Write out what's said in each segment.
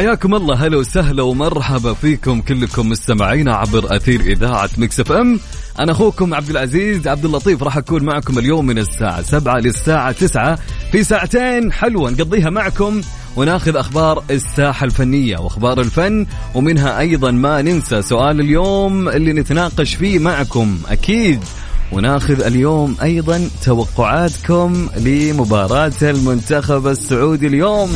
حياكم الله هلا وسهلا ومرحبا فيكم كلكم مستمعينا عبر أثير إذاعة Mix FM. أنا أخوكم عبد العزيز عبد اللطيف راح أكون معكم اليوم من الساعة 7 للساعة 9 في ساعتين حلوة نقضيها معكم وناخذ أخبار الساحة الفنية وأخبار الفن ومنها أيضا ما ننسى سؤال اليوم اللي نتناقش فيه معكم أكيد. وناخذ اليوم أيضا توقعاتكم لمباراة المنتخب السعودي اليوم.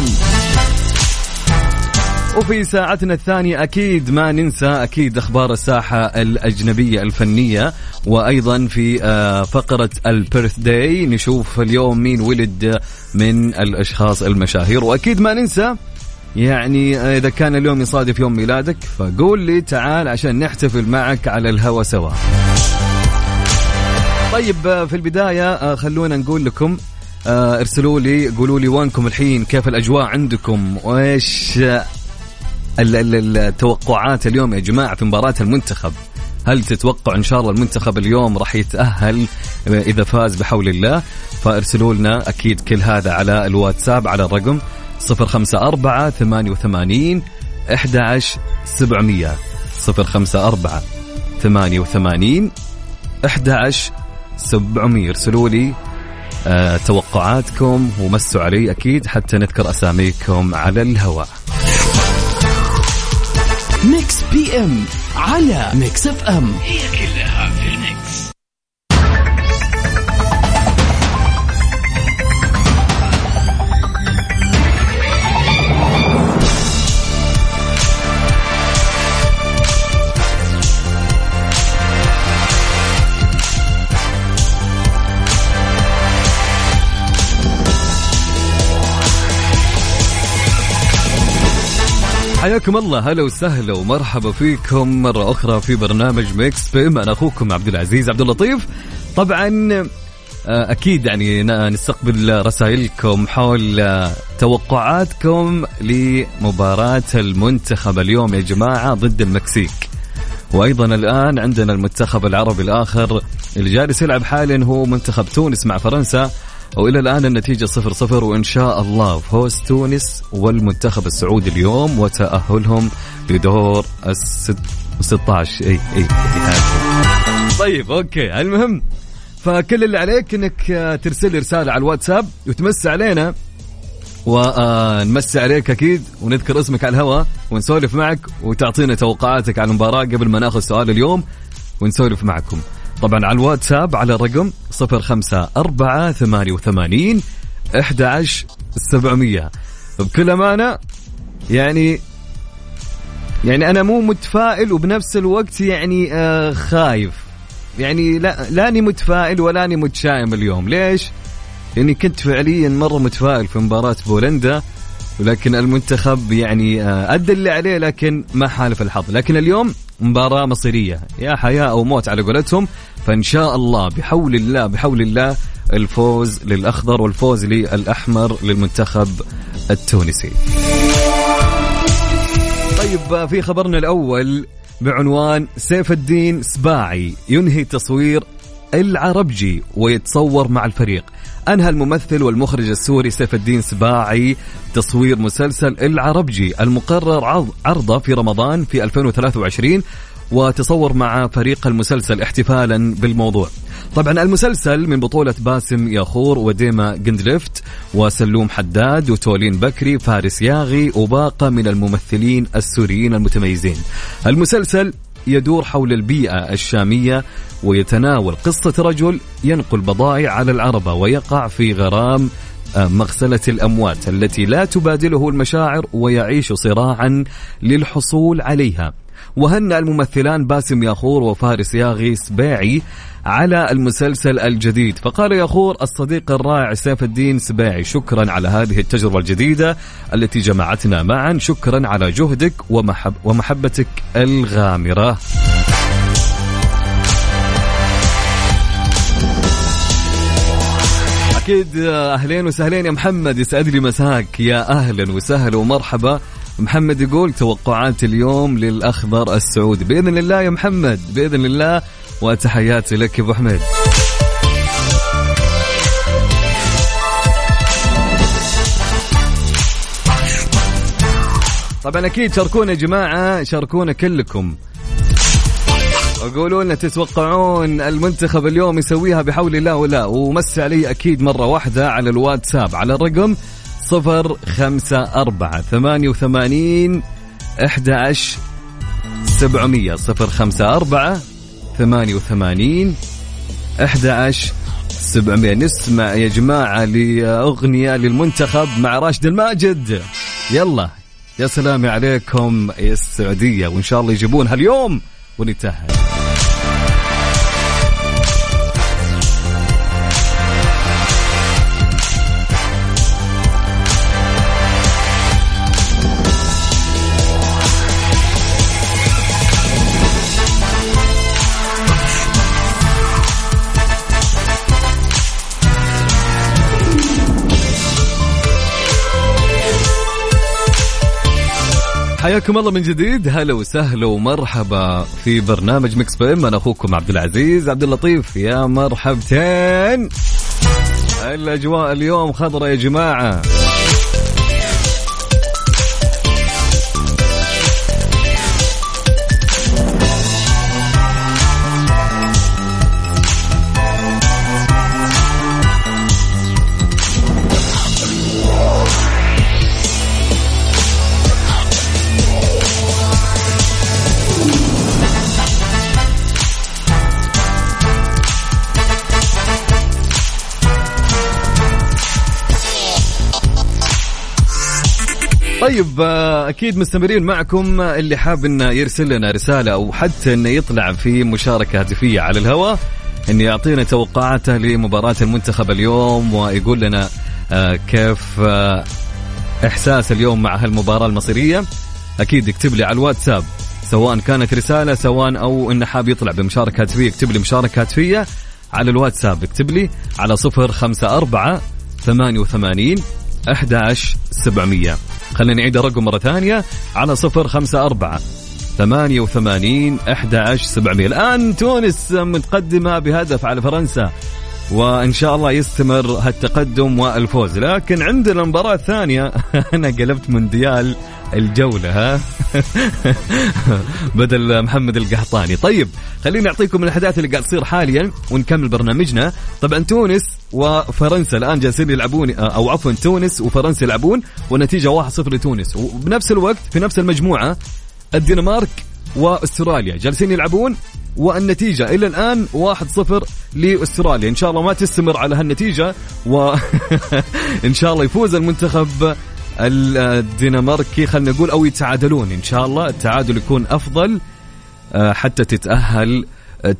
وفي ساعتنا الثانية أكيد ما ننسى أكيد أخبار الساحة الأجنبية الفنية وأيضا في آه، فقرة البيرث داي نشوف اليوم مين ولد من الأشخاص المشاهير. وأكيد ما ننسى يعني آه، إذا كان اليوم يصادف يوم ميلادك فقول لي تعال عشان نحتفل معك على الهوا سوا. طيب آه، في البداية خلونا نقول لكم ارسلوا لي قولوا لي وينكم الحين كيف الأجواء عندكم؟ ال- التوقعات اليوم يا جماعة في مباراة المنتخب. هل تتوقع إن شاء الله المنتخب اليوم راح يتأهل إذا فاز بحول الله؟ فارسلوا لنا أكيد كل هذا على الواتساب على الرقم 054 88 11 700 054 88 11 700 ارسلوا لي توقعاتكم ومسوا علي أكيد حتى نذكر أساميكم على الهواء. ميكس بي ام على ميكس اف ام هي كلها حياكم الله. هلا وسهلا ومرحبا فيكم مرة أخرى في برنامج Mix PM أنا أخوكم عبد العزيز عبد اللطيف. طبعا آه، أكيد يعني نستقبل رسائلكم حول آه، توقعاتكم لمباراة المنتخب اليوم يا جماعة ضد المكسيك. وأيضا الآن عندنا المنتخب العربي الآخر اللي جالس يلعب حاليا هو منتخب تونس مع فرنسا. والى الآن النتيجة صفر صفر وإن شاء الله فوز تونس والمنتخب السعودي اليوم وتأهلهم لدور الست 16 اي إي. طيب okay المهم فكل اللي عليك إنك آه، ترسل لي رسالة على الواتساب وتمسي علينا ونمسي عليك أكيد ونذكر اسمك على الهواء ونسولف معك وتعطينا توقعاتك على المباراة قبل ما ناخذ سؤال اليوم ونسولف معكم طبعا على الواتساب على الرقم 054 88 11 700 بكل أمانة يعني يعني أنا مو متفائل وبنفس الوقت يعني آه خايف. يعني لا لاني متفائل ولاني متشائم اليوم. ليش؟ لأني كنت فعليا مرة متفائل في مباراة بولندا. ولكن المنتخب يعني آه، أدى اللي عليه لكن ما حالف الحظ. لكن اليوم مباراة مصيرية. يا حياة أو موت على قولتهم. فإن شاء الله بحول الله بحول الله الفوز للأخضر والفوز للأحمر للمنتخب التونسي. طيب آه، في خبرنا الأول بعنوان سيف الدين سباعي. ينهي تصوير العربجي ويتصور مع الفريق. أنهى الممثل والمخرج السوري سيف الدين سباعي تصوير مسلسل العربجي المقرر عرض- عرضه في رمضان في 2023 وتصور مع فريق المسلسل احتفالا بالموضوع. طبعا المسلسل من بطولة باسم ياخور وديما جندلفت وسلوم حداد وتولين بكري فارس ياغي وباقة من الممثلين السوريين المتميزين. المسلسل يدور حول البيئة الشامية ويتناول قصة رجل ينقل بضائع على العربة ويقع في غرام آه، مغسلة الأموات التي لا تبادله المشاعر ويعيش صراعا للحصول عليها. وهنأ الممثلان باسم ياخور وفارس ياغي سباعي على المسلسل الجديد. فقال ياخور الصديق الرائع سيف الدين سباعي شكرا على هذه التجربة الجديدة التي جمعتنا معا. شكرا على جهدك ومحب ومحبتك الغامرة. أكيد أهلين وسهلين يا محمد. يسعد لي مساك. يا أهلا وسهلا ومرحبا. محمد يقول توقعات اليوم للأخضر السعودي. بإذن الله يا محمد بإذن الله وتحياتي لك يا أبو حميد. طبعا أكيد شاركونا يا جماعة شاركونا كلكم. وقولوا لنا تتوقعون المنتخب اليوم يسويها بحول الله ولا ومس علي أكيد مرة واحدة على الواتساب. على الرقم صفر خمسة أربعة ثمانية وثمانين عشر سبعمية. صفر خمسة أربعة ثمانية وثمانين عشر سبعمية. نسمع يا جماعة لأغنية للمنتخب مع راشد الماجد. يلا يا سلام عليكم يا السعودية. وإن شاء الله يجيبونها اليوم ونتأهل. حياكم الله من جديد. هلا وسهلا ومرحبا في برنامج مكس بي أنا أخوكم عبد العزيز عبد اللطيف. يا مرحبتين. الأجواء اليوم خضرة يا جماعة. طيب آه، أكيد مستمرين معكم. اللي حاب انه يرسل لنا رسالة أو حتى انه يطلع في مشاركة هاتفية على الهواء انه يعطينا توقعاته لمباراة المنتخب اليوم ويقول لنا آه، كيف آه، إحساس اليوم مع هالمباراة المصيرية. أكيد اكتب لي على الواتساب سواء كانت رسالة سواء أو انه حاب يطلع بمشاركة هاتفية اكتب لي مشاركة هاتفية على الواتساب. اكتب لي على صفر خمسة أربعة ثمانية وثمانين أحد سبعمية. خلينا نعيد الرقم مرة ثانية على صفر خمسة أربعة ثمانية وثمانين أحد عشر سبعمية. الآن تونس متقدمة بهدف على فرنسا وإن شاء الله يستمر هالتقدم والفوز. لكن عندنا المباراة الثانية أنا قلبت مونديال الجولة ها؟ بدل محمد القحطاني. طيب خليني أعطيكم الأحداث اللي قاعد تصير حاليا ونكمل برنامجنا. طبعا تونس وفرنسا الآن جالسين يلعبون أو عفوا تونس وفرنسا يلعبون والنتيجة 1-0 لتونس. وبنفس الوقت في نفس المجموعة الدنمارك وأستراليا جالسين يلعبون والنتيجة إلى الآن 1-0 لأستراليا. إن شاء الله ما تستمر على هالنتيجة وإن شاء الله يفوز المنتخب الدنماركي خلينا نقول أو يتعادلون. إن شاء الله التعادل يكون أفضل آه، حتى تتأهل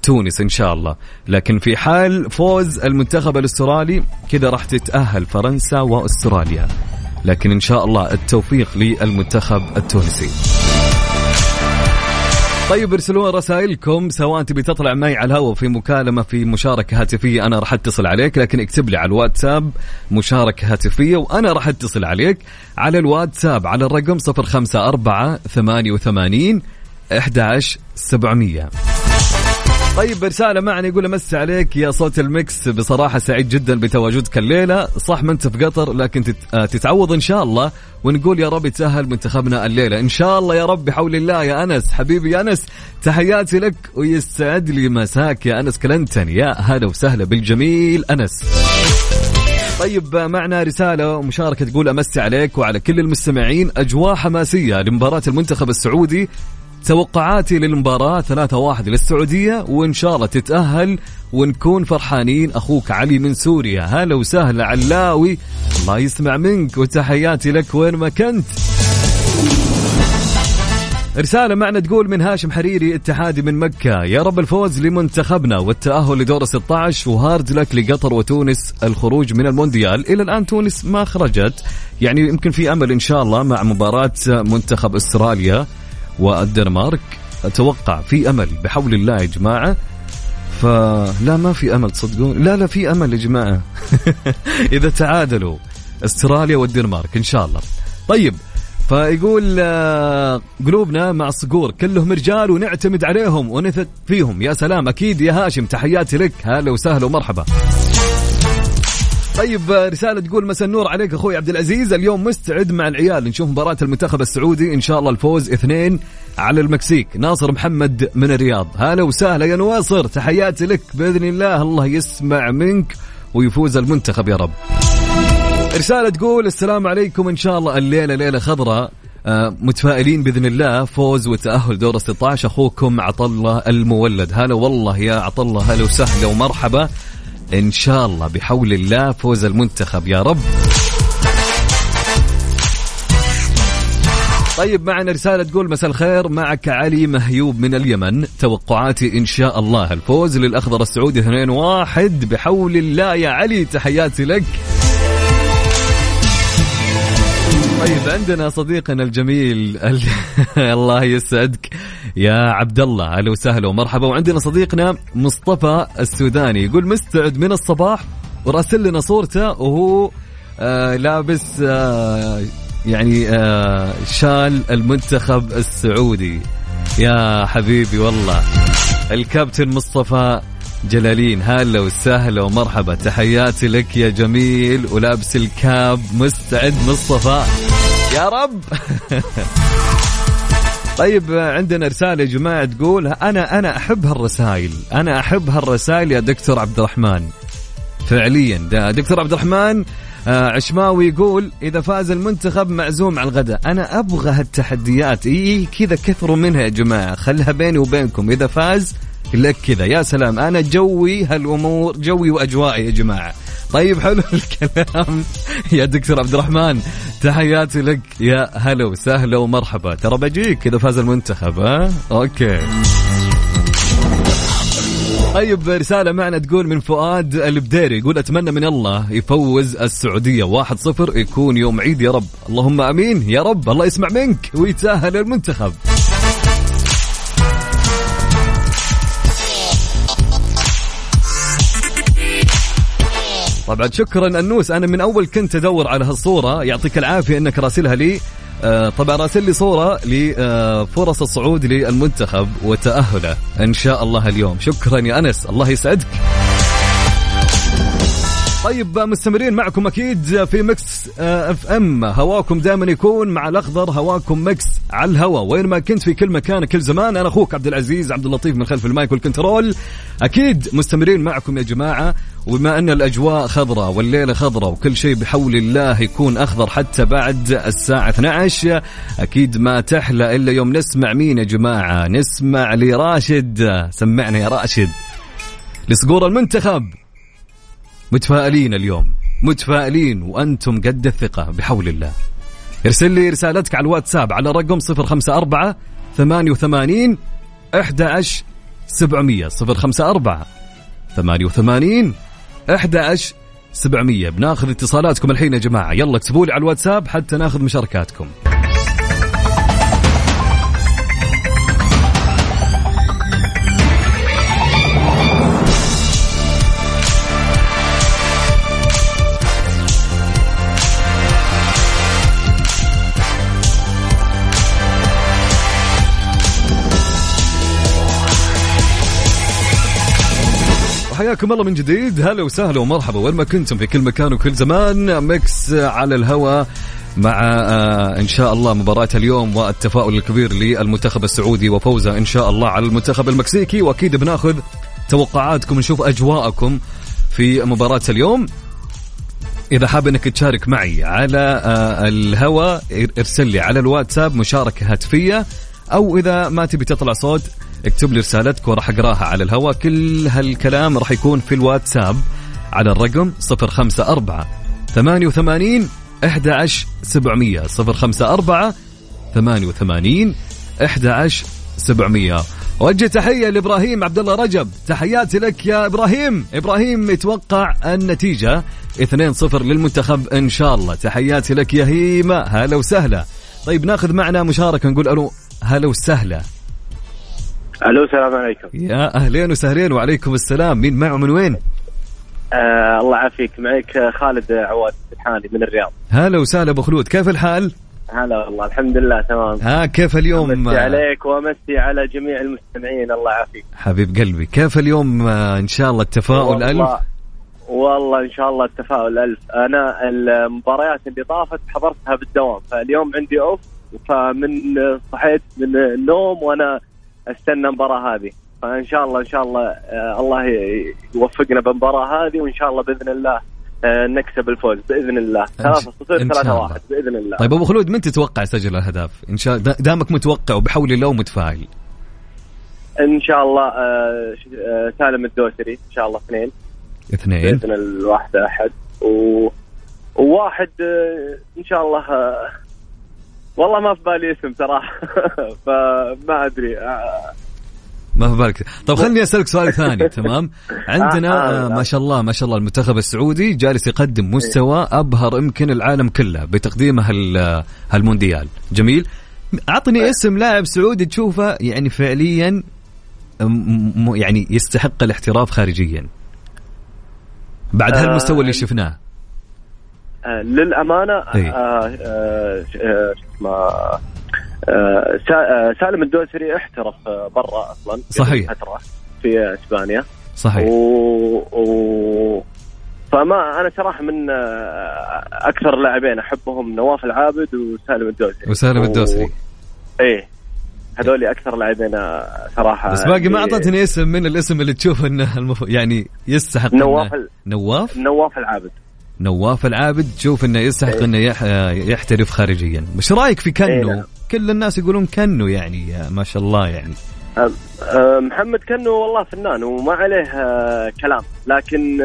تونس إن شاء الله. لكن في حال فوز المنتخب الأسترالي كذا راح تتأهل فرنسا وأستراليا. لكن إن شاء الله التوفيق للمنتخب التونسي. طيب ارسلوا رسائلكم سواء تبي تطلع معي على الهواء في مكالمة في مشاركة هاتفية أنا راح اتصل عليك لكن اكتب لي على الواتساب مشاركة هاتفية وأنا راح اتصل عليك على الواتساب على الرقم 054 88 11700 طيب رسالة معنا يقول أمس عليك يا صوت المكس بصراحة سعيد جدا بتواجدك الليلة. صح ما أنت في قطر لكن آه، تتعوض إن شاء الله ونقول يا رب يتأهل منتخبنا الليلة. إن شاء الله يا رب بحول الله يا أنس. حبيبي يا أنس تحياتي لك ويسعد لي مساك يا أنس كلنتن. يا هلا وسهلا بالجميل أنس. طيب معنا رسالة ومشاركة تقول أمسي عليك وعلى كل المستمعين أجواء حماسية لمباراة المنتخب السعودي توقعاتي للمباراة 3-1 للسعودية وإن شاء الله تتأهل ونكون فرحانين. أخوك علي من سوريا. هلا وسهلا علاوي. الله يسمع منك وتحياتي لك وين ما كنت. رسالة معنا تقول من هاشم حريري اتحادي من مكة. يا رب الفوز لمنتخبنا والتأهل لدور 16 و hard luck لقطر وتونس الخروج من المونديال. إلى الآن تونس ما خرجت. يعني يمكن في أمل إن شاء الله مع مباراة منتخب أستراليا. والدنمارك أتوقع في أمل بحول الله يا جماعة. فلا ما في أمل تصدقون. لا لا في أمل يا جماعة. إذا تعادلوا أستراليا والدنمارك إن شاء الله. طيب فيقول آه، قلوبنا مع الصقور كلهم رجال ونعتمد عليهم ونثق فيهم. يا سلام أكيد يا هاشم تحياتي لك. هلا وسهلا ومرحبا. طيب آه، رسالة تقول مسا النور عليك أخوي عبد العزيز. اليوم مستعد مع العيال نشوف مباراة المنتخب السعودي. إن شاء الله الفوز اثنين على المكسيك. ناصر محمد من الرياض. هلا وسهلا يا نواصر. تحياتي لك بإذن الله. الله يسمع منك ويفوز المنتخب يا رب. رسالة تقول السلام عليكم. إن شاء الله الليلة ليلة خضراء. آه، متفائلين بإذن الله. فوز وتأهل دور 16 أخوكم عطله المولد. هلا والله يا عطله هلا وسهلا ومرحبا. إن شاء الله بحول الله فوز المنتخب يا رب. طيب معنا رسالة تقول مساء الخير. معك علي مهيوب من اليمن. توقعاتي إن شاء الله الفوز للأخضر السعودي 2-1 بحول الله يا علي تحياتي لك. طيب. عندنا صديقنا الجميل ال... الله يسعدك. يا عبد الله أهلا وسهلا ومرحبا. وعندنا صديقنا مصطفى السوداني. يقول مستعد من الصباح وراسل لنا صورته وهو آه لابس آه يعني آه شال المنتخب السعودي. يا حبيبي والله. الكابتن مصطفى جلالين هلا وسهلا ومرحبا. تحياتي لك يا جميل ولابس الكاب مستعد مصطفى يا رب. طيب عندنا رسالة يا جماعة تقول أنا أنا أحب هالرسائل أنا أحب هالرسائل يا دكتور عبد الرحمن. فعليا دكتور عبد الرحمن آه، عشماوي يقول إذا فاز المنتخب معزوم على الغداء. أنا أبغى هالتحديات. إي كذا كثروا منها يا جماعة. خلها بيني وبينكم. إذا فاز لك كذا. يا سلام أنا جوي هالأمور جوي وأجوائي يا جماعة. طيب حلو الكلام. يا دكتور عبد الرحمن تحياتي لك. يا هلا وسهلا ومرحبا. ترى بجيك إذا فاز المنتخب ها؟ okay. طيب رسالة معنا تقول من فؤاد البديري يقول أتمنى من الله يفوز السعودية. واحد صفر يكون يوم عيد يا رب. اللهم أمين يا رب. الله يسمع منك ويتأهل المنتخب طبعا شكرا أنوس. أنا من أول كنت أدور على هالصورة. يعطيك العافية إنك راسلها لي. آه، طبعا راسل لي صورة لفرص الصعود للمنتخب وتأهله إن شاء الله اليوم. شكرا يا أنس. الله يسعدك. طيب مستمرين معكم أكيد في Mix آه، FM. هواكم دائما يكون مع الأخضر هواكم Mix على الهوا. وين ما كنت في كل مكان كل زمان. أنا أخوك عبد العزيز عبد اللطيف من خلف ال mic وال control. أكيد مستمرين معكم يا جماعة. وبما أن الأجواء خضراء والليله خضراء وكل شيء بحول الله يكون أخضر حتى بعد الساعة 12 أكيد ما تحلى إلا يوم نسمع مين يا جماعة؟ نسمع لراشد. سمعنا يا راشد. لصقور المنتخب. متفائلين اليوم. متفائلين وأنتم قد الثقة بحول الله. ارسل لي رسالتك على الواتساب على رقم 054 88 11 700 054 88 11 700 بناخذ اتصالاتكم الحين يا جماعة. يلا اكتبوا لي على الواتساب حتى ناخذ مشاركاتكم. حياكم الله من جديد. هلا وسهلا ومرحبا وين ما كنتم في كل مكان وكل زمان. مكس على الهواء مع آه إن شاء الله مباراة اليوم والتفاؤل الكبير للمنتخب السعودي وفوزه إن شاء الله على المنتخب المكسيكي. وأكيد بناخذ توقعاتكم نشوف أجواءكم في مباراة اليوم. إذا حاب أنك تشارك معي على آه، الهواء إرسل لي على الواتساب مشاركة هاتفية أو إذا ما تبي تطلع صوت اكتب لي رسالتك وراح أقراها على الهواء. كل هالكلام راح يكون في الواتساب على الرقم 054 88 11700 054 88 11700 وجه تحية لإبراهيم عبد الله رجب. تحياتي لك يا إبراهيم. إبراهيم يتوقع النتيجة 2-0 للمنتخب إن شاء الله. تحياتي لك يا هيمة هلا وسهلا. طيب ناخذ معنا مشاركة نقول ألو. هلا وسهلا. ألو السلام عليكم. يا أهلين وسهلين وعليكم السلام. مين معه من وين؟ آه الله يعافيك. معك خالد عواد الحاني من الرياض. هلا وسهلا أبو خلود. كيف الحال؟ هلا والله الحمد لله تمام. ها كيف اليوم؟ امسي عليك وامسي على جميع المستمعين الله يعافيك. حبيب قلبي كيف اليوم؟ آه، إن شاء الله التفاؤل والله, والله إن شاء الله التفاؤل ألف. أنا المباريات اللي طافت حضرتها بالدوام فاليوم عندي أوف فمن صحيت من النوم وأنا استنى المباراة هذه فإن شاء الله إن شاء الله آه، الله يوفقنا بالمباراة هذه وإن شاء الله بإذن الله آه، نكسب الفوز بإذن الله 3 0 إن شاء 3 الله. 1 بإذن الله طيب أبو خلود من تتوقع يسجل الأهداف؟ إن شاء دا- دامك متوقع وبحول الله ومتفائل. إن شاء الله آه، سالم الدوسري إن شاء الله اثنين اثنين بإذن الواحد أحد و... وواحد إن شاء الله والله ما في بالي اسم صراحة فما أدري. آه، ما في بالك. طيب خليني أسألك سؤال ثاني تمام؟ عندنا آه، آه ما شاء الله ما شاء الله المنتخب السعودي جالس يقدم مستوى أبهر يمكن العالم كله بتقديمه هال هالمونديال. جميل. أعطني اسم لاعب سعودي تشوفه يعني فعليا يعني يستحق الاحتراف خارجيا. بعد هالمستوى اللي شفناه. للأمانة. آه، ش- آه، اسمه آه، آه، سالم الدوسري احترف برا أصلا صحيح. فترة في إسبانيا صحيح و... و... فما أنا صراحة من أكثر لاعبين أحبهم نواف العابد وسالم الدوسري وسالم و- الدوسري. إيه هذول أكثر لاعبين صراحة بس باقي ما اعطتني اسم من الاسم اللي تشوف إنه المف... يعني يستحق نواف ال- نواف نواف العابد نواف العابد تشوف إنه يستحق إيه. إنه يح... يحترف خارجيا مش رأيك في إيه كنو نعم. كل الناس يقولون كنو يعني ما شاء الله يعني محمد كنو والله فنان وما عليه آه، كلام لكن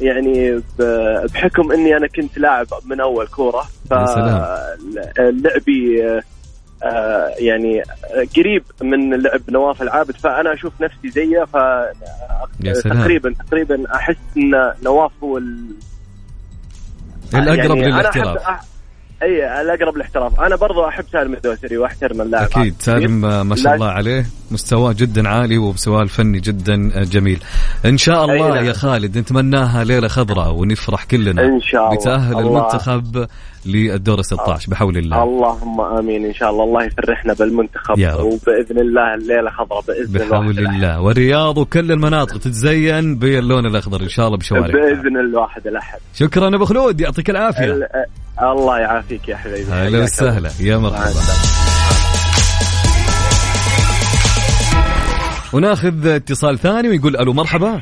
يعني بحكم إني أنا كنت لاعب من أول كورة. فلعبي آه، يعني قريب من لعب نواف العابد فأنا أشوف نفسي زيه ف. تقريبا تقريبا أحس إن نواف هو. الأقرب يعني للاحتراف. إي الأقرب للاحتراف أنا برضو أحب سالم الدوسري وأحترم اللاعب أكيد. سالم ما شاء الله عليه مستواه جدا عالي ومستواه الفني جدا جميل إن شاء الله. يا خالد نتمناها ليلة خضراء ونفرح كلنا إن شاء الله. بتأهل الله. المنتخب للدور 16 بحول الله. اللهم آمين إن شاء الله الله يفرحنا بالمنتخب يا رب. وبإذن الله الليلة خضراء بإذن الله. بحول الله. والرياض وكل المناطق تتزين باللون الأخضر إن شاء الله بشوارع بإذن الواحد الأحد. شكرا أبو خلود يعطيك العافية. ال- الله يعافيك يا حبيبي. هلا حياك وسهلا. يا. مرحبا. وناخذ اتصال ثاني ويقول ألو مرحبا.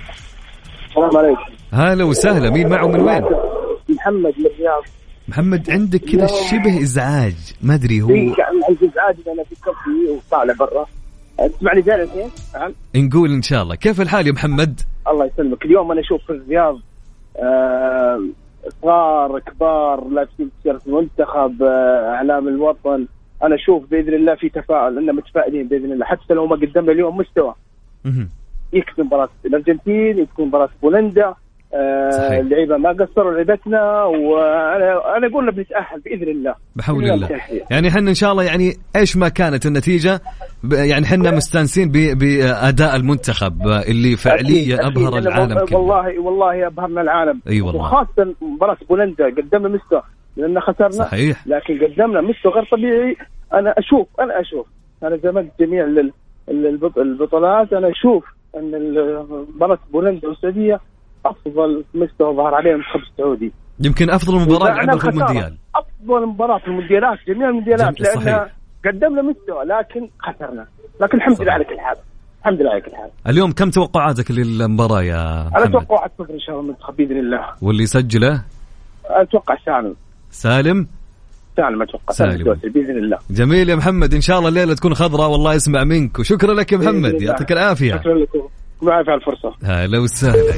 السلام عليكم. هلا وسهلا. مين معه من وين؟ محمد من الرياض. محمد عندك كذا شبه إزعاج ما أدري هو. في الازعاج أنا في كفي وطالع برا. تسمعني زين الحين؟ نقول إن شاء الله. كيف الحال يا محمد؟ الله يسلمك. اليوم أنا أشوف في الرياض آه، صغار كبار لابسين تيشيرت المنتخب آه، إعلام الوطن. أنا أشوف بإذن الله في تفاؤل ان متفائلين بإذن الله. حتى لو ما قدمنا اليوم مستوى. يكفي مباراة الأرجنتين يكفي مباراة بولندا. آه،. اللعيبة ما قصروا لعبتنا وأنا أنا أقول بنتأهل بإذن الله. بحول الله. تحية. يعني إحنا إن شاء الله يعني إيش ما كانت النتيجة؟ يعني إحنا مستانسين ب- بأداء المنتخب اللي فعليا أكيد، أبهر أكيد. العالم كله. والله والله أبهرنا العالم. أي والله. وخاصة مباراة بولندا قدمنا مستوى لأن خسرنا. صحيح. لكن قدمنا مستوى غير طبيعي. أنا أشوف أنا أشوف. أنا زملت جميع ال- ال- البط- البطولات أنا أشوف إن مباراة بولندا والسعودية أفضل مستوى ظهر عليه المنتخب السعودي. يمكن أفضل مباراة لعبها في. المونديال. أفضل مباراة في المونديالات جميع المونديالات جميل، صحيح. لأن قدمنا مستوى لكن خسرنا. لكن الحمد لله على كل حال. الحمد لله على كل حال. اليوم كم توقعاتك للمباراة يا أنا محمد؟ أتوقع 1-0 إن شاء الله المنتخب بإذن الله. واللي يسجله؟ أتوقع سالم. سالم؟ سالم أتوقع سالم. بإذن الله. جميل يا محمد إن شاء الله الليلة تكون خضراء والله يسمع منك. وشكرا لك يا محمد. يعطيك العافية. شكرا لكم. وعافيه على الفرصة. هلا وسهلا.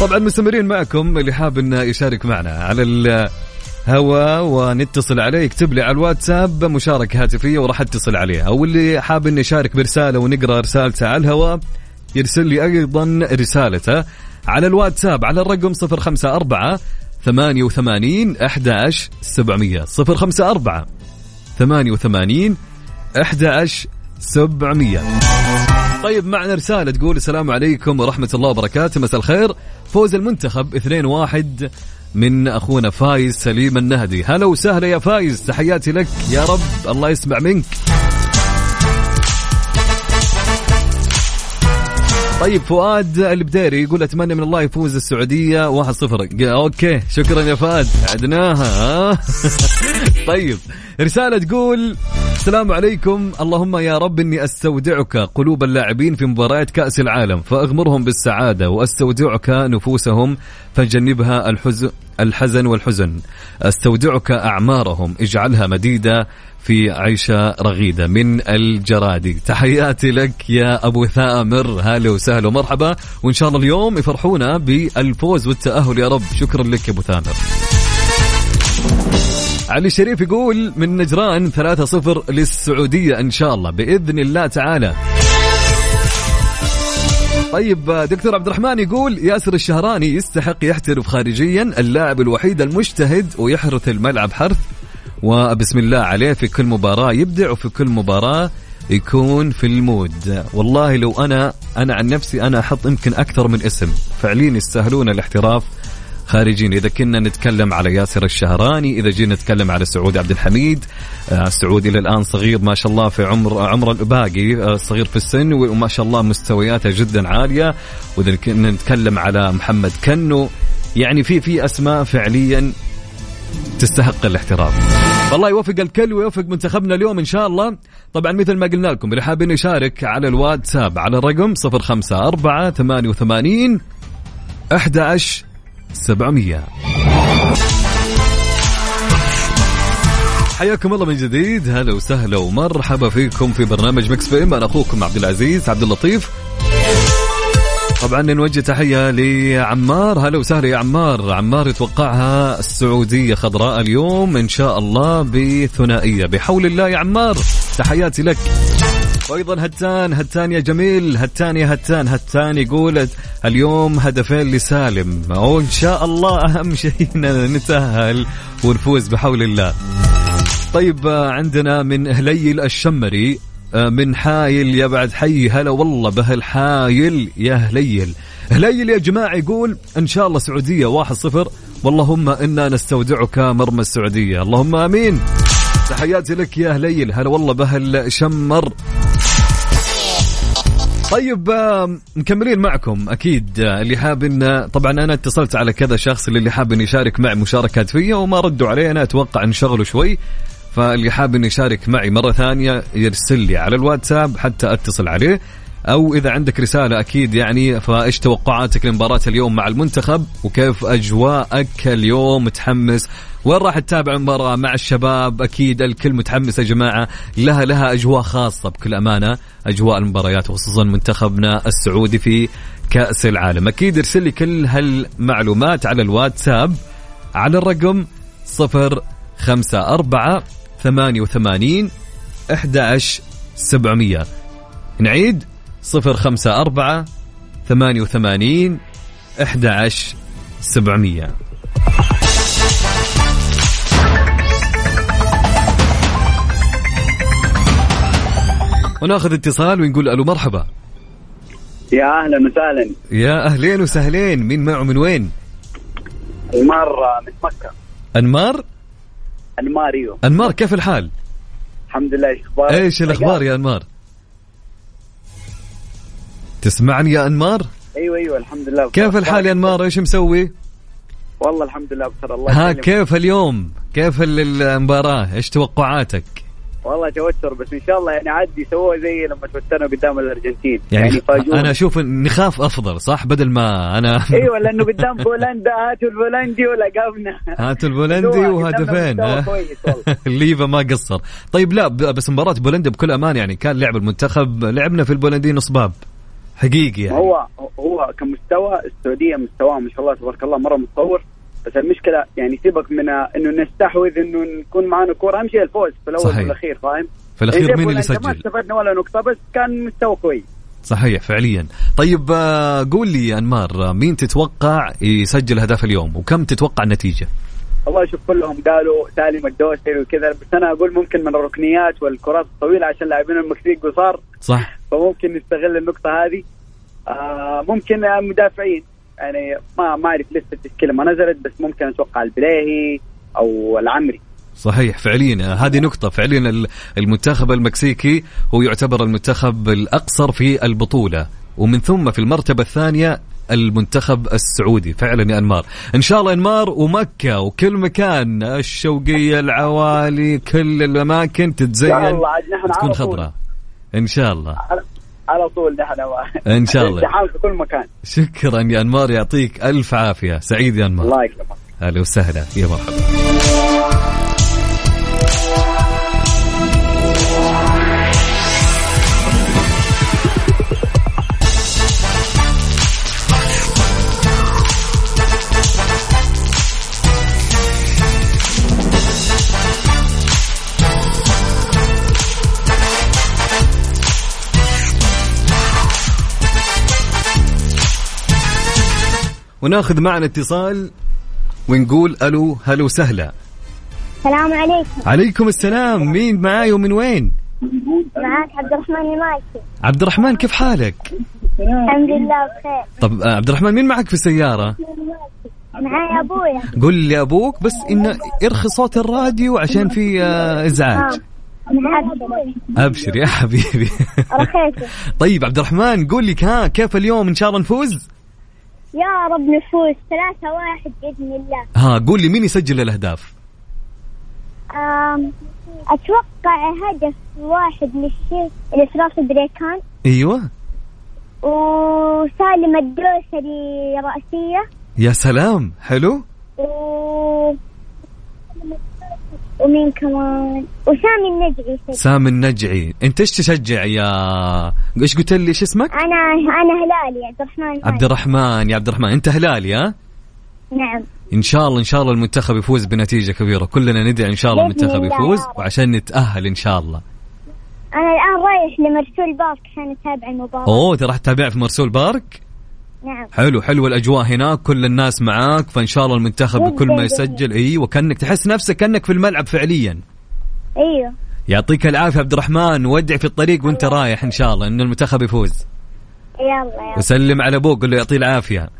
طبعا مستمرين معكم اللي حاب إنه يشارك معنا على الهواء ونتصل عليه يكتب لي على الواتساب مشاركة هاتفية وراح اتصل عليه أو اللي حاب إنه يشارك برسالة ونقرأ رسالته على الهواء يرسل لي أيضا رسالته على الواتساب على الرقم 054 88 11 700 054 88 11 700 طيب معنا رسالة تقول السلام عليكم ورحمة الله وبركاته. مساء الخير. فوز المنتخب 2-1 من أخونا فايز سليم النهدي. هلا وسهلا يا فايز تحياتي لك. يا رب الله يسمع منك. طيب فؤاد البديري يقول أتمنى من الله يفوز السعودية 1-0 ق- أوكي شكرا يا فؤاد عدناها. ها طيب رسالة تقول السلام عليكم. اللهم يا رب إني أستودعك قلوب اللاعبين في مباريات كأس العالم فأغمرهم بالسعادة وأستودعك نفوسهم فجنبها الحزن الحزن والحزن. أستودعك أعمارهم اجعلها مديدة في عيشة رغيدة. من الجرادي. تحياتي لك يا أبو ثامر. هلا وسهلا ومرحبا. وإن شاء الله اليوم يفرحونا بالفوز والتأهل يا رب. شكرا لك يا أبو ثامر. علي الشريف يقول من نجران 3-0 للسعودية إن شاء الله بإذن الله تعالى. طيب دكتور عبد الرحمن يقول ياسر الشهراني يستحق يحترف خارجيا اللاعب الوحيد المجتهد ويحرث الملعب حرث. وبسم الله عليه في كل مباراة يبدع وفي كل مباراة يكون في المود. والله لو أنا أنا عن نفسي أنا أحط يمكن أكثر من اسم. فعليا يستاهلون الاحتراف. خارجين. إذا كنا نتكلم على ياسر الشهراني إذا جينا نتكلم على سعود عبد الحميد آه، سعود إلى الآن صغير ما شاء الله في عمر عمر الباقي آه، صغير في السن وما شاء الله مستوياته جدا عالية. وإذا كنا نتكلم على محمد كنو يعني في في أسماء فعليا تستحق الاحتراف والله يوفق الكل ويوفق منتخبنا اليوم إن شاء الله. طبعا مثل ما قلنا لكم اللي حابين يشارك على الواتساب على الرقم 054 88 11 700 حياكم الله من جديد. هلا وسهلا ومرحبا فيكم في برنامج Mix PM أنا أخوكم عبد العزيز عبد اللطيف. طبعا نوجه تحية لعمار. هلا وسهلا يا عمار. عمار يتوقعها السعودية خضراء اليوم إن شاء الله بثنائية. بحول الله يا عمار تحياتي لك. وأيضا هتان هتان يا جميل هتان يا هتان هتان يقول اليوم هدفين لسالم. وان شاء الله أهم شيء إننا نتأهل ونفوز بحول الله. طيب عندنا من هليل الشمري من حايل يا بعد حي هلا والله بهالحايل يا هليل هليل يا جماعة يقول إن شاء الله سعودية واحد صفر. واللهم إنا نستودعك مرمى السعودية. اللهم آمين. تحياتي لك يا هليل هلا والله بهالشمر طيب آه، مكملين معكم أكيد آه، اللي حاب انه طبعا أنا اتصلت على كذا شخص اللي حاب انه يشارك معي مشاركات فيا وما ردوا علي أنا أتوقع انشغلوا شوي فاللي حاب انه يشارك معي مرة ثانية يرسل لي على الواتساب حتى أتصل عليه أو إذا عندك رسالة أكيد يعني فإيش توقعاتك لمباراة اليوم مع المنتخب؟ وكيف أجواءك اليوم متحمس؟ وين راح تتابع المباراة مع الشباب؟ أكيد الكل متحمس يا جماعة. لها لها أجواء خاصة بكل أمانة. أجواء المباريات وخصوصا منتخبنا السعودي في كأس العالم. أكيد ارسل لي كل هالمعلومات على الواتساب على الرقم 054 88 11 700 نعيد 054 88 11 وناخذ اتصال ونقول ألو مرحبا. يا أهلا وسهلا. يا أهلين وسهلين. مين معه من وين؟ أنمار من مكة. أنمار؟ أنمار إيوه. أنمار كيف الحال؟ الحمد لله إيش أخبارك؟ إيش الأخبار يا أنمار؟ تسمعني يا أنمار؟ أيوه أيوه الحمد لله. كيف الحال يا أنمار؟ إيش مسوي؟ والله الحمد لله بخير الله ها. كيف اليوم؟ كيف ال- المباراة؟ إيش توقعاتك؟ والله توتر بس إن شاء الله يعني عادي سووها زي لما توترنا قدام الأرجنتين. يعني, يعني, فاجونا أنا أشوف نخاف أفضل صح؟ بدل ما أنا أيوه لأنه قدام بولندا هاتوا البولندي ولقفنا هاتوا البولندي وهدفين والله. الليفا ما قصر. طيب لا بس مباراة بولندا بكل أمان يعني كان لعب المنتخب لعبنا في البولنديين نصباب. حقيقي يعني. هو هو كمستوى السعودية مستواه ما شاء الله تبارك الله مرة متطور. بس المشكلة يعني سيبك من إنه نستحوذ إنه نكون معنا كورة. أهم شيء الفوز في الأول صحيح. والاخير فاهم؟ في الأخير مين اللي بولندا ما سجل استفدنا ولا نقطة بس كان مستوى كويس. صحيح فعليا. طيب آه، قول لي يا أنمار آه، مين تتوقع يسجل هدف اليوم وكم تتوقع النتيجة؟ والله شوف كلهم قالوا سالم الدوسري وكذا بس أنا أقول ممكن من الركنيات والكرات الطويلة عشان لاعبين المكسيك قصار. صح. فممكن نستغل النقطة هذه. آه ممكن مدافعين. يعني ما ما أعرف لسه التشكيله ما نزلت بس ممكن أتوقع البلاهي أو العمري. صحيح فعليا. هذه نقطة. فعليا ال- المنتخب المكسيكي هو يعتبر المنتخب الأقصر في البطولة. ومن ثم في المرتبة الثانية المنتخب السعودي. فعلا يا أنمار. إن شاء الله أنمار ومكة وكل مكان. الشوقية العوالي كل الأماكن تتزين تكون خضراء. إن شاء الله. على- طول نحن إن شاء الله. ازدحام في كل مكان. شكرا يا انمار يعطيك ألف عافية. سعيد يا انمار الله يكرمك. أهلا وسهلا. يا مرحبا. وناخذ معنا اتصال ونقول ألو هلا وسهلا السلام عليكم. عليكم السلام. مين معاي ومن وين؟ معك عبد الرحمن المالكي عبد الرحمن كيف حالك؟ الحمد لله بخير. طب آه، عبد الرحمن مين معك في السيارة؟ معاي أبويا. قل لي أبوك بس انه ارخي صوت الراديو عشان في آه، إزعاج. أبشر. ابشر يا حبيبي. طيب عبد الرحمن قول لي ها كيف اليوم؟ إن شاء الله نفوز؟ يا رب نفوز. ثلاثة واحد بإذن الله. ها قول لي مين يسجل الأهداف؟ أم أتوقع هدف واحد للشيخ الإشراف بريكان. أيوه. وسالم الدوسري رأسية. يا سلام حلو. و... ومين كمان؟ وسامي النجعي. سجل. سام النجعي. انت إيش تشجع يا إيش قلت لي؟ إيش اسمك؟ أنا أنا هلالي عبد الرحمن عبد. الرحمن يا عبد الرحمن أنت هلالي ها؟ نعم. إن شاء الله إن شاء الله المنتخب يفوز بنتيجة كبيرة. كلنا ندعي إن شاء الله المنتخب يفوز. وعشان نتأهل إن شاء الله. أنا الآن رايح لمرسول بارك عشان أتابع المباراة. أوه إنت راح تتابع في مرسول بارك؟ نعم. حلو حلو الأجواء هناك كل الناس معاك فإن شاء الله المنتخب بكل ما. يسجل. إي وكأنك تحس نفسك كأنك في الملعب فعليا. أيوه. يعطيك العافية عبد الرحمن. ودع في الطريق وأنت رايح إن شاء الله إن المنتخب يفوز. يلا يلا. وسلم على أبوك قل له يعطيه العافية.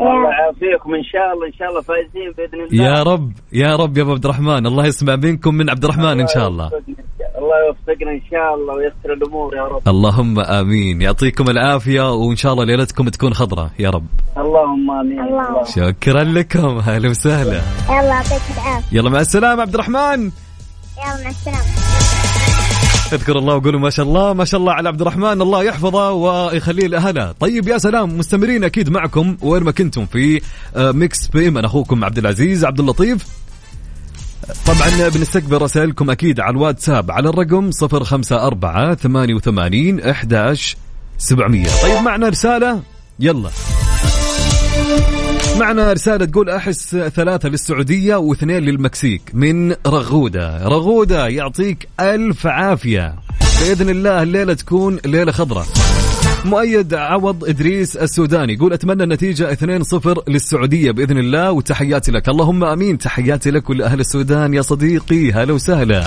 الله يعافيكم. إن شاء الله إن شاء الله فايزين بإذن الله. يا رب يا رب يا أبو عبد الرحمن. الله يسمع منكم من عبد الرحمن إن شاء الله. الله يوفقنا إن شاء الله ويسر الأمور يا رب. اللهم آمين. يعطيكم العافية وإن شاء الله ليلتكم تكون خضراء يا رب. اللهم آمين. اللهم. شكرا لكم. أهلا وسهلا. يلا يعطيك العافية. يلا مع السلامة عبد الرحمن. يلا مع السلامة. اذكر الله وقولوا ما شاء الله ما شاء الله على عبد الرحمن. الله يحفظه ويخليه لأهله. طيب يا سلام مستمرين أكيد معكم وين ما كنتم في آه، Mix PM. أنا أخوكم عبد العزيز عبد اللطيف. طبعا بنستقبل رسائلكم أكيد على الواتساب على الرقم 054 88 11 700 طيب معنا رسالة؟ يلا. معنا رسالة تقول أحس ثلاثة للسعودية واثنين للمكسيك من رغودة. رغودة يعطيك ألف عافية. بإذن الله الليلة تكون ليلة خضراء. مؤيد عوض إدريس السوداني يقول أتمنى النتيجة 2-0 للسعودية بإذن الله وتحياتي لك. اللهم أمين. تحياتي لك ولأهل السودان يا صديقي. هلا وسهلا.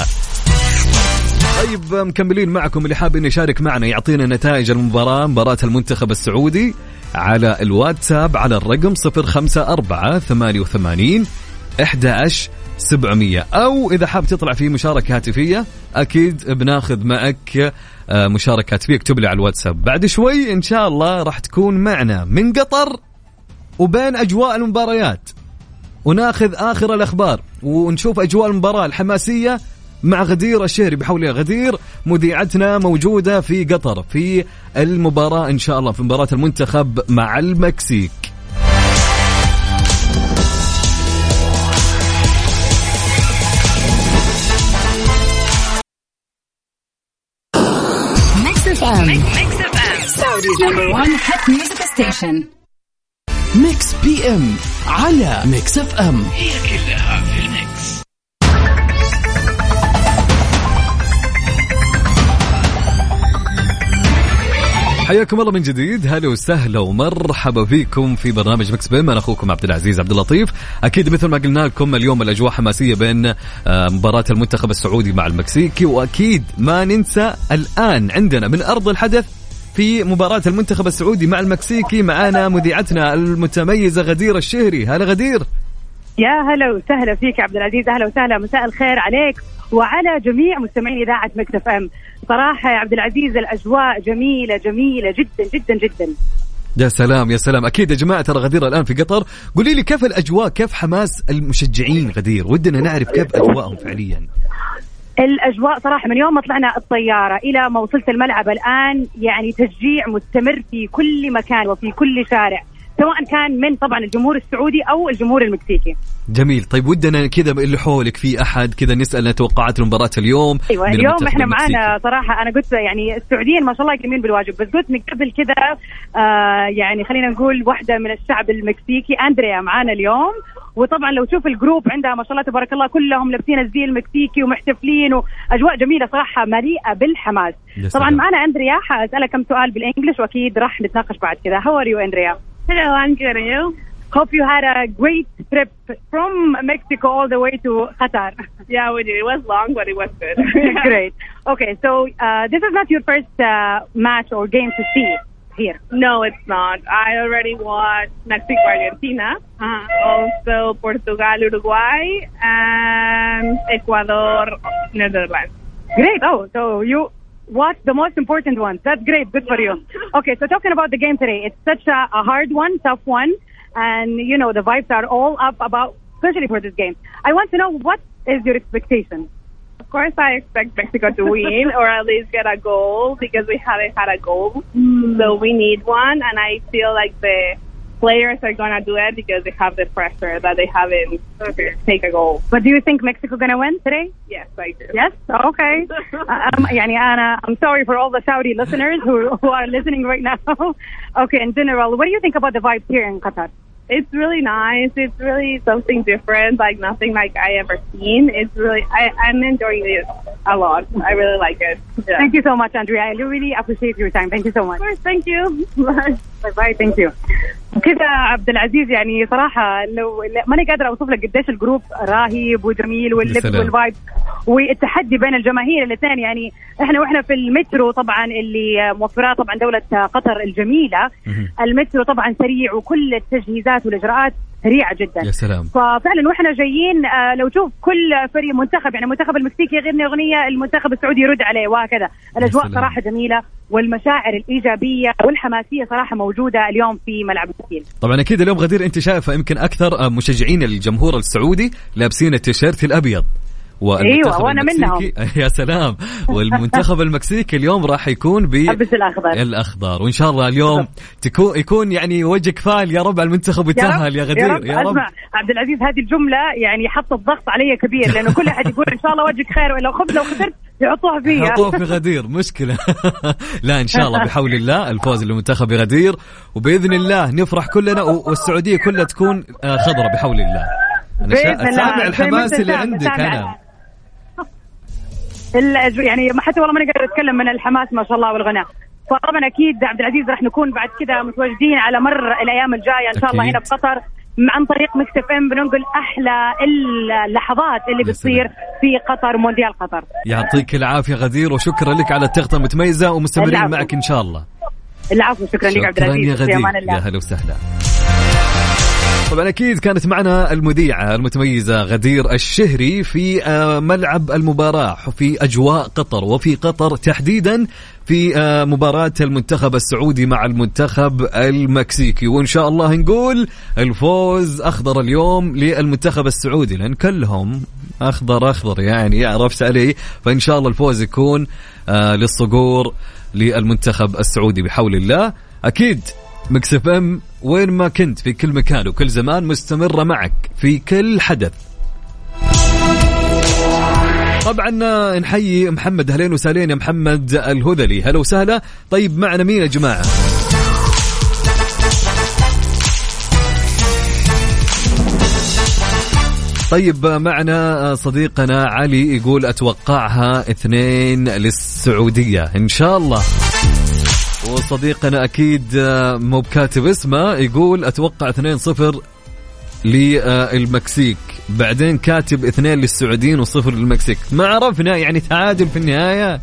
طيب مكملين معكم اللي حاب انه يشارك معنا يعطينا نتائج المباراة مباراة المنتخب السعودي على الواتساب على الرقم 054 88 11 700 أو إذا حاب تطلع في مشاركة هاتفية أكيد بناخذ معك آه، مشاركة هاتفية اكتب لي على الواتساب. بعد شوي إن شاء الله راح تكون معنا من قطر وبين أجواء المباريات. وناخذ آخر الأخبار ونشوف أجواء المباراة الحماسية مع غدير الشهري بحول الله غدير مذيعتنا موجودة في قطر في المباراة إن شاء الله في مباراة المنتخب مع المكسيك. Mix FM Saudi's number 1 hit music station Mix PM على Mix FM هي كلها حياكم الله من جديد. هلا وسهلا ومرحبا فيكم في برنامج Mix PM أنا أخوكم عبد العزيز عبد اللطيف. أكيد مثل ما قلنا لكم اليوم الأجواء حماسية بين آه، مباراة المنتخب السعودي مع المكسيكي. وأكيد ما ننسى الآن عندنا من أرض الحدث في مباراة المنتخب السعودي مع المكسيكي معانا مذيعتنا المتميزة غدير الشهري. هلا غدير. يا هلا وسهلا فيك عبد العزيز. أهلا وسهلا. مساء الخير عليك. وعلى جميع مستمعين إذاعة Mix FM. صراحة يا عبد العزيز الأجواء جميلة جميلة جدا جدا جدا. يا سلام يا سلام. أكيد يا جماعة ترى غدير الآن في قطر. قولي لي كيف الأجواء كيف حماس المشجعين غدير؟ ودنا نعرف كيف أجواءهم فعليا. الأجواء صراحة من يوم ما طلعنا الطيارة إلى ما وصلت الملعب الآن يعني تشجيع مستمر في كل مكان وفي كل شارع. سواء كان من طبعا الجمهور السعودي أو الجمهور المكسيكي. جميل. طيب ودنا كذا اللي حولك في أحد كذا نسأل توقعات المباراة اليوم أيوه اليوم إحنا. معانا صراحة أنا قلت يعني السعوديين ما شاء الله يقومون بالواجب بس قلت من قبل كذا آه يعني خلينا نقول واحدة من الشعب المكسيكي أندريا معانا اليوم. وطبعا لو تشوف ال group عندها ما شاء الله تبارك الله كلهم لابسين الزي المكسيكي ومحتفلين وأجواء جميلة صراحة مليئة بالحماس. طبعا. معنا أندريا حأسألك كم سؤال بال English وأكيد راح نتناقش بعد كذا. how are you أندريا Hello, I'm good. And you? Hope you had a great trip from Mexico all the way to Qatar. Yeah, we did. It was long, but it was good. Great. Okay, so uh, this is not your first uh, match or game to see here. No, it's not. I already watched Mexico, Argentina, Uh-huh. also Portugal, Uruguay, and Ecuador, Netherlands. Great. Oh, so you watched the most important ones. That's great. Good for you. Okay, so talking about the game today, it's such a, a hard one, tough one, and you know the vibes are all up about, especially for this game. I want to know what is your expectation. Of course, I expect Mexico to win or at least get a goal because we haven't had a goal. Hmm. So we need one, and I feel like the players are going to do it because they have the pressure that they haven't take a goal. But do you think Mexico gonna win today? Yes, I do. Yes. Okay. um, يعني أنا I'm sorry for all the Saudi listeners who who are listening right now. okay. In general, what do you think about the vibes here in Qatar? It's really nice. It's really something different, like nothing like I ever seen. It's really, I, I'm enjoying it a lot. I really like it. Yeah. Thank you so much, Andrea. I really appreciate your time. Thank you so much. Of course, thank you. باي باي ثانك يو كذا عبد العزيز يعني صراحة لو ماني قادره أوصف لك قديش ال group رهيب وجميل واللبس. وال vibe والتحدي بين الجماهير الاثنين. يعني إحنا وإحنا في المترو طبعا اللي موفراه طبعا دولة قطر الجميلة. المترو طبعا سريع وكل التجهيزات والإجراءات سريعه جدا. يا سلام. ففعلا وإحنا جايين آه، لو تشوف كل فريق منتخب يعني المنتخب المكسيكي يغني اغنيه المنتخب السعودي يرد عليه وهكذا. الاجواء. صراحة جميلة والمشاعر الإيجابية والحماسية صراحة موجودة اليوم في ملعب التسجيل طبعا أكيد اليوم غدير انت شايفه يمكن أكثر آه، مشجعين الجمهور السعودي لابسين التيشيرت الأبيض. والمنتخب أيوة، وأنا المكسيكي- يا سلام. والمنتخب المكسيكي اليوم راح يكون ألبس الأخضر. بالاخضر وإن شاء الله اليوم تكون يكون يعني وجهك فال يا رب على المنتخب يتاهل يا غدير يا رب, أسمع عبد العزيز هذه الجملة يعني حطت ضغط علي كبير لأنه كل أحد يقول إن شاء الله وجهك خير ولو خبز لو خسرت يحطوها فيها حطوه في غدير مشكلة. لا إن شاء الله بحول الله الفوز لمنتخب غدير وبإذن الله نفرح كلنا و- والسعودية كلها تكون آه، خضرة بحول الله. أنا شا-. سامع زي الحماس ما اللي عندك سامع. يعني ما حتى والله ماني قادر أتكلم من الحماس ما شاء الله والغناء. فطبعا أكيد عبد العزيز راح نكون بعد كذا متواجدين على مر الأيام الجاية إن شاء الله. هنا في قطر عن طريق مكس إف إم بننقل أحلى اللحظات اللي يا بتصير في قطر مونديال قطر. يعطيك العافية غدير وشكرا لك على التغطية المتميزة ومستمرين. معك إن شاء الله. العفو شكرا لك شكرا يا عبد العزيز. غدير. يا هلا وسهلا. طبعا أكيد كانت معنا المذيعة المتميزة غدير الشهري في آه، ملعب المباراة في أجواء قطر وفي قطر تحديدا في آه، مباراة المنتخب السعودي مع المنتخب المكسيكي. وإن شاء الله نقول الفوز أخضر اليوم للمنتخب السعودي لأن كلهم أخضر أخضر يعني عرفت علي؟ فإن شاء الله الفوز يكون آه، للصقور للمنتخب السعودي بحول الله. أكيد مكسف إم وين ما كنت في كل مكان وكل زمان مستمرة معك في كل حدث. طبعا نحيي محمد اهلين وسهلين يا محمد الهذلي. هلا وسهلا. طيب معنا مين يا جماعة؟ طيب معنا صديقنا علي يقول أتوقعها اثنين للسعودية. إن شاء الله. وصديقنا أكيد مو بكاتب اسمه يقول أتوقع 2-0 للمكسيك. بعدين كاتب اثنين للسعوديين وصفر للمكسيك. ما عرفنا يعني تعادل في النهاية؟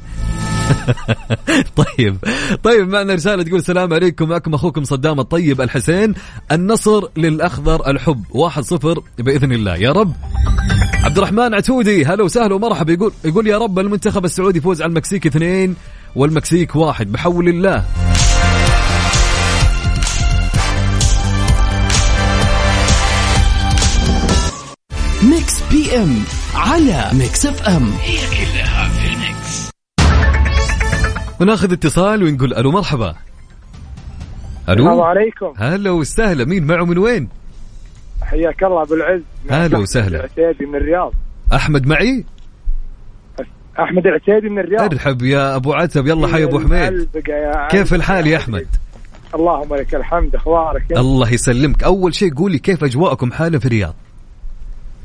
طيب طيب معنا رسالة تقول السلام عليكم معكم أخوكم صدام الطيب الحسين. النصر للأخضر الحب. واحد صفر بإذن الله. يا رب. عبد الرحمن عتودي هلا وسهلا ومرحبا. يقول يقول يا رب المنتخب السعودي يفوز على المكسيك اثنين والمكسيك واحد بحول الله. مكس بي إم على مكس إف إم. هي كلها في ال mix. وناخذ اتصال ونقول ألو مرحبا. ألو السلام عليكم. هلا وسهلا مين معه من وين؟ حياك الله أبو العز. هلا وسهلا. من الرياض. أحمد معي؟ أحمد العتيبي من الرياض. ارحب يا أبو عتب. يلا حي أبو حميد. كيف الحال يا أحمد؟ اللهم لك الحمد أخبارك الله يسلمك. أول شيء قولي كيف أجواءكم حالا في الرياض؟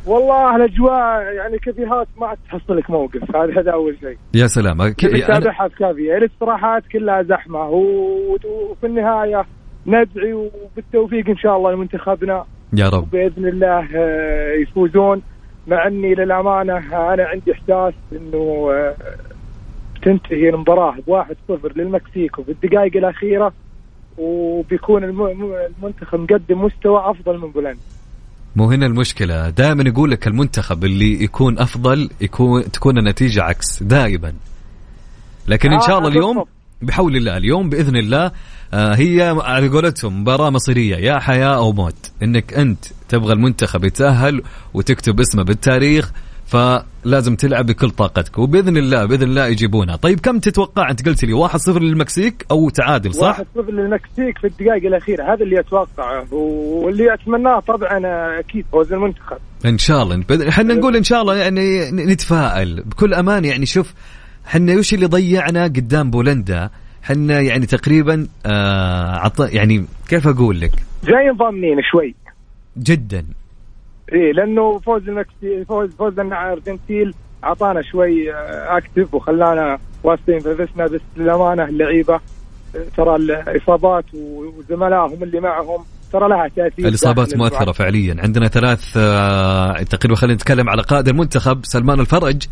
والله الأجواء يعني كافيهات ما عاد تحصل لك موقف هذا هذا أول شيء. يا سلام. تتابعها في كافية الاستراحات كلها زحمة و- وفي النهاية ندعي وبالتوفيق إن شاء الله لمنتخبنا يا رب. باذن الله آه، يفوزون. مع أني للأمانة أنا عندي إحساس إنه آه، تنتهي المباراة بواحد صفر للمكسيك وفي الدقائق الأخيرة وبيكون الم- المنتخب مقدم مستوى أفضل من بولندا. مو هنا المشكلة. دائما يقول لك المنتخب اللي يكون أفضل يكون تكون النتيجة عكس دائما. لكن إن شاء الله آه، اليوم. بحول الله اليوم بإذن الله آه، هي على قولتهم مباراة مصيرية يا حياة أو موت. إنك أنت تبغى المنتخب يتأهل وتكتب اسمه بالتاريخ فلازم تلعب بكل طاقتك وبإذن الله بإذن الله يجيبونها. طيب كم تتوقع أنت قلت لي 1-0 للمكسيك أو تعادل صح؟ واحد صفر للمكسيك في الدقائق الأخيرة هذا اللي اتوقعه واللي أتمناه طبعا آه، أكيد فوز المنتخب. إن شاء الله. إحنا نقول إن شاء الله يعني نتفائل بكل أمان يعني شوف إحنا وش اللي ضيعنا قدام بولندا؟ إحنا يعني تقريبا آه عط يعني كيف أقول لك؟ جايين ضامنين شوي. جدا. إيه لأنه فوز المكسيك فوز فوزنا على الأرجنتين أعطانا شوي آه، أكتف وخلانا واثقين في نفسنا بس للأمانة اللعيبة آه، ترى الإصابات وزملائهم اللي معهم ترى لها تأثير. الإصابات داخل مؤثرة. فعليا. عندنا ثلاث آه تقريبا خلينا نتكلم على قائد المنتخب سلمان الفرج.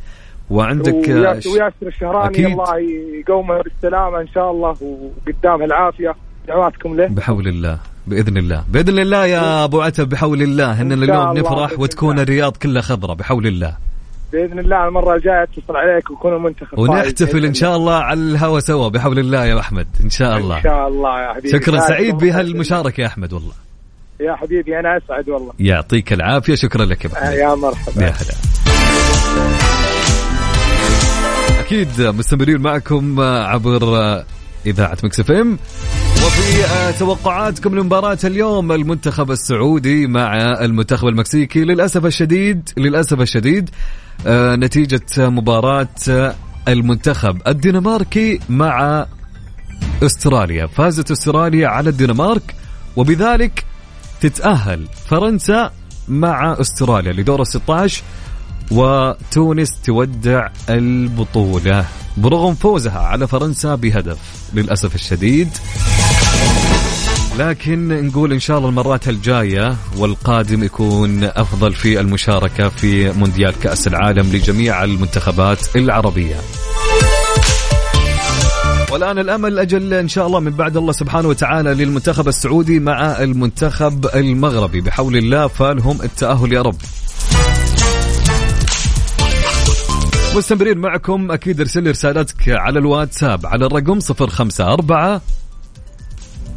وعندك آه، ويا- وياسر الشهراني أكيد. الله يقومه بالسلامة إن شاء الله وقدامه العافية. دعواتكم له. بحول الله بإذن الله. بإذن الله يا أبو عتب بحول الله. إن اليوم نفرح وتكون الله. الرياض كلها خضراء بحول الله. بإذن الله المرة الجاية اتصل عليك ويكون المنتخب ونحتفل إن شاء الله على الهوا سوا. بحول الله يا أحمد إن شاء الله. ان شاء الله يا حبيبي. شكرا سعيد. بهالمشاركة يا أحمد والله. يا حبيبي أنا أسعد والله. يعطيك العافية شكرا لك يا حميد يا مرحبا. يا هلا. أكيد مستمرين معكم عبر إذاعة مكس إف إم. وفي آه، توقعاتكم لمباراة اليوم المنتخب السعودي مع المنتخب المكسيكي. للأسف الشديد للأسف الشديد آه، نتيجة مباراة آه، المنتخب الدنماركي مع أستراليا. فازت أستراليا على الدنمارك وبذلك تتأهل فرنسا مع أستراليا لدور ال 16 وتونس تودع البطولة برغم فوزها على فرنسا بهدف للأسف الشديد. لكن نقول إن شاء الله المرات الجاية والقادم يكون أفضل في المشاركة في مونديال كأس العالم لجميع المنتخبات العربية. والآن الأمل أجل إن شاء الله من بعد الله سبحانه وتعالى للمنتخب السعودي مع المنتخب المغربي. بحول الله فالهم التأهل يا رب. مستمرين معكم أكيد ارسل لي رسالتك على الواتساب على الرقم 054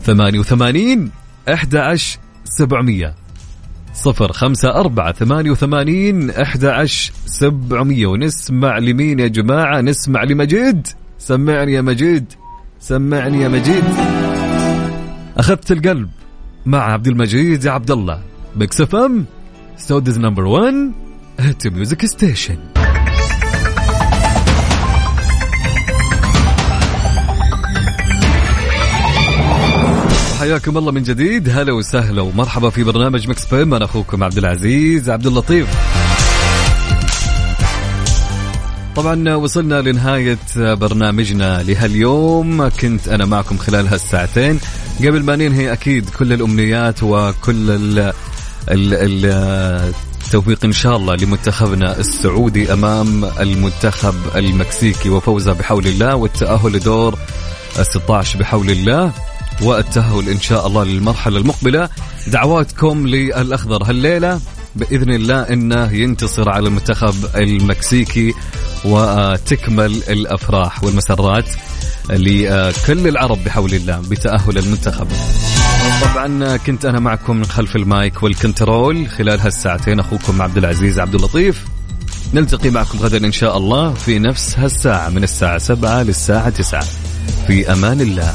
88 11 700 صفر خمسة أربعة ثمانية وثمانين أحد سبعمية. ونسمع لمين يا جماعة؟ نسمع لمجيد. سمعني يا مجيد. سمعني يا مجيد. أخذت القلب مع عبد المجيد يا عبد الله. Mix FM Saudi's number 1 hit music station حياكم الله من جديد. هلا وسهلا ومرحبا في برنامج مكس بيم أنا أخوكم عبد العزيز عبد اللطيف. طبعا وصلنا لنهاية برنامجنا لهاليوم. كنت أنا معكم خلال هالساعتين. قبل ما ننهي أكيد كل الأمنيات وكل ال ال التوفيق إن شاء الله لمنتخبنا السعودي أمام المنتخب المكسيكي. وفوزه بحول الله والتأهل لدور 16 بحول الله. والتأهل إن شاء الله للمرحلة المقبلة. دعواتكم للأخضر. هالليلة بإذن الله أنه ينتصر على المنتخب المكسيكي وتكمل الأفراح والمسرات لكل العرب بحول الله بتأهل المنتخب. طبعا كنت أنا معكم من خلف المايك والكنترول. خلال هالساعتين أخوكم عبد العزيز عبد اللطيف. نلتقي معكم غدا إن شاء الله في نفس هالساعة من الساعة 7 للساعة 9 في أمان الله.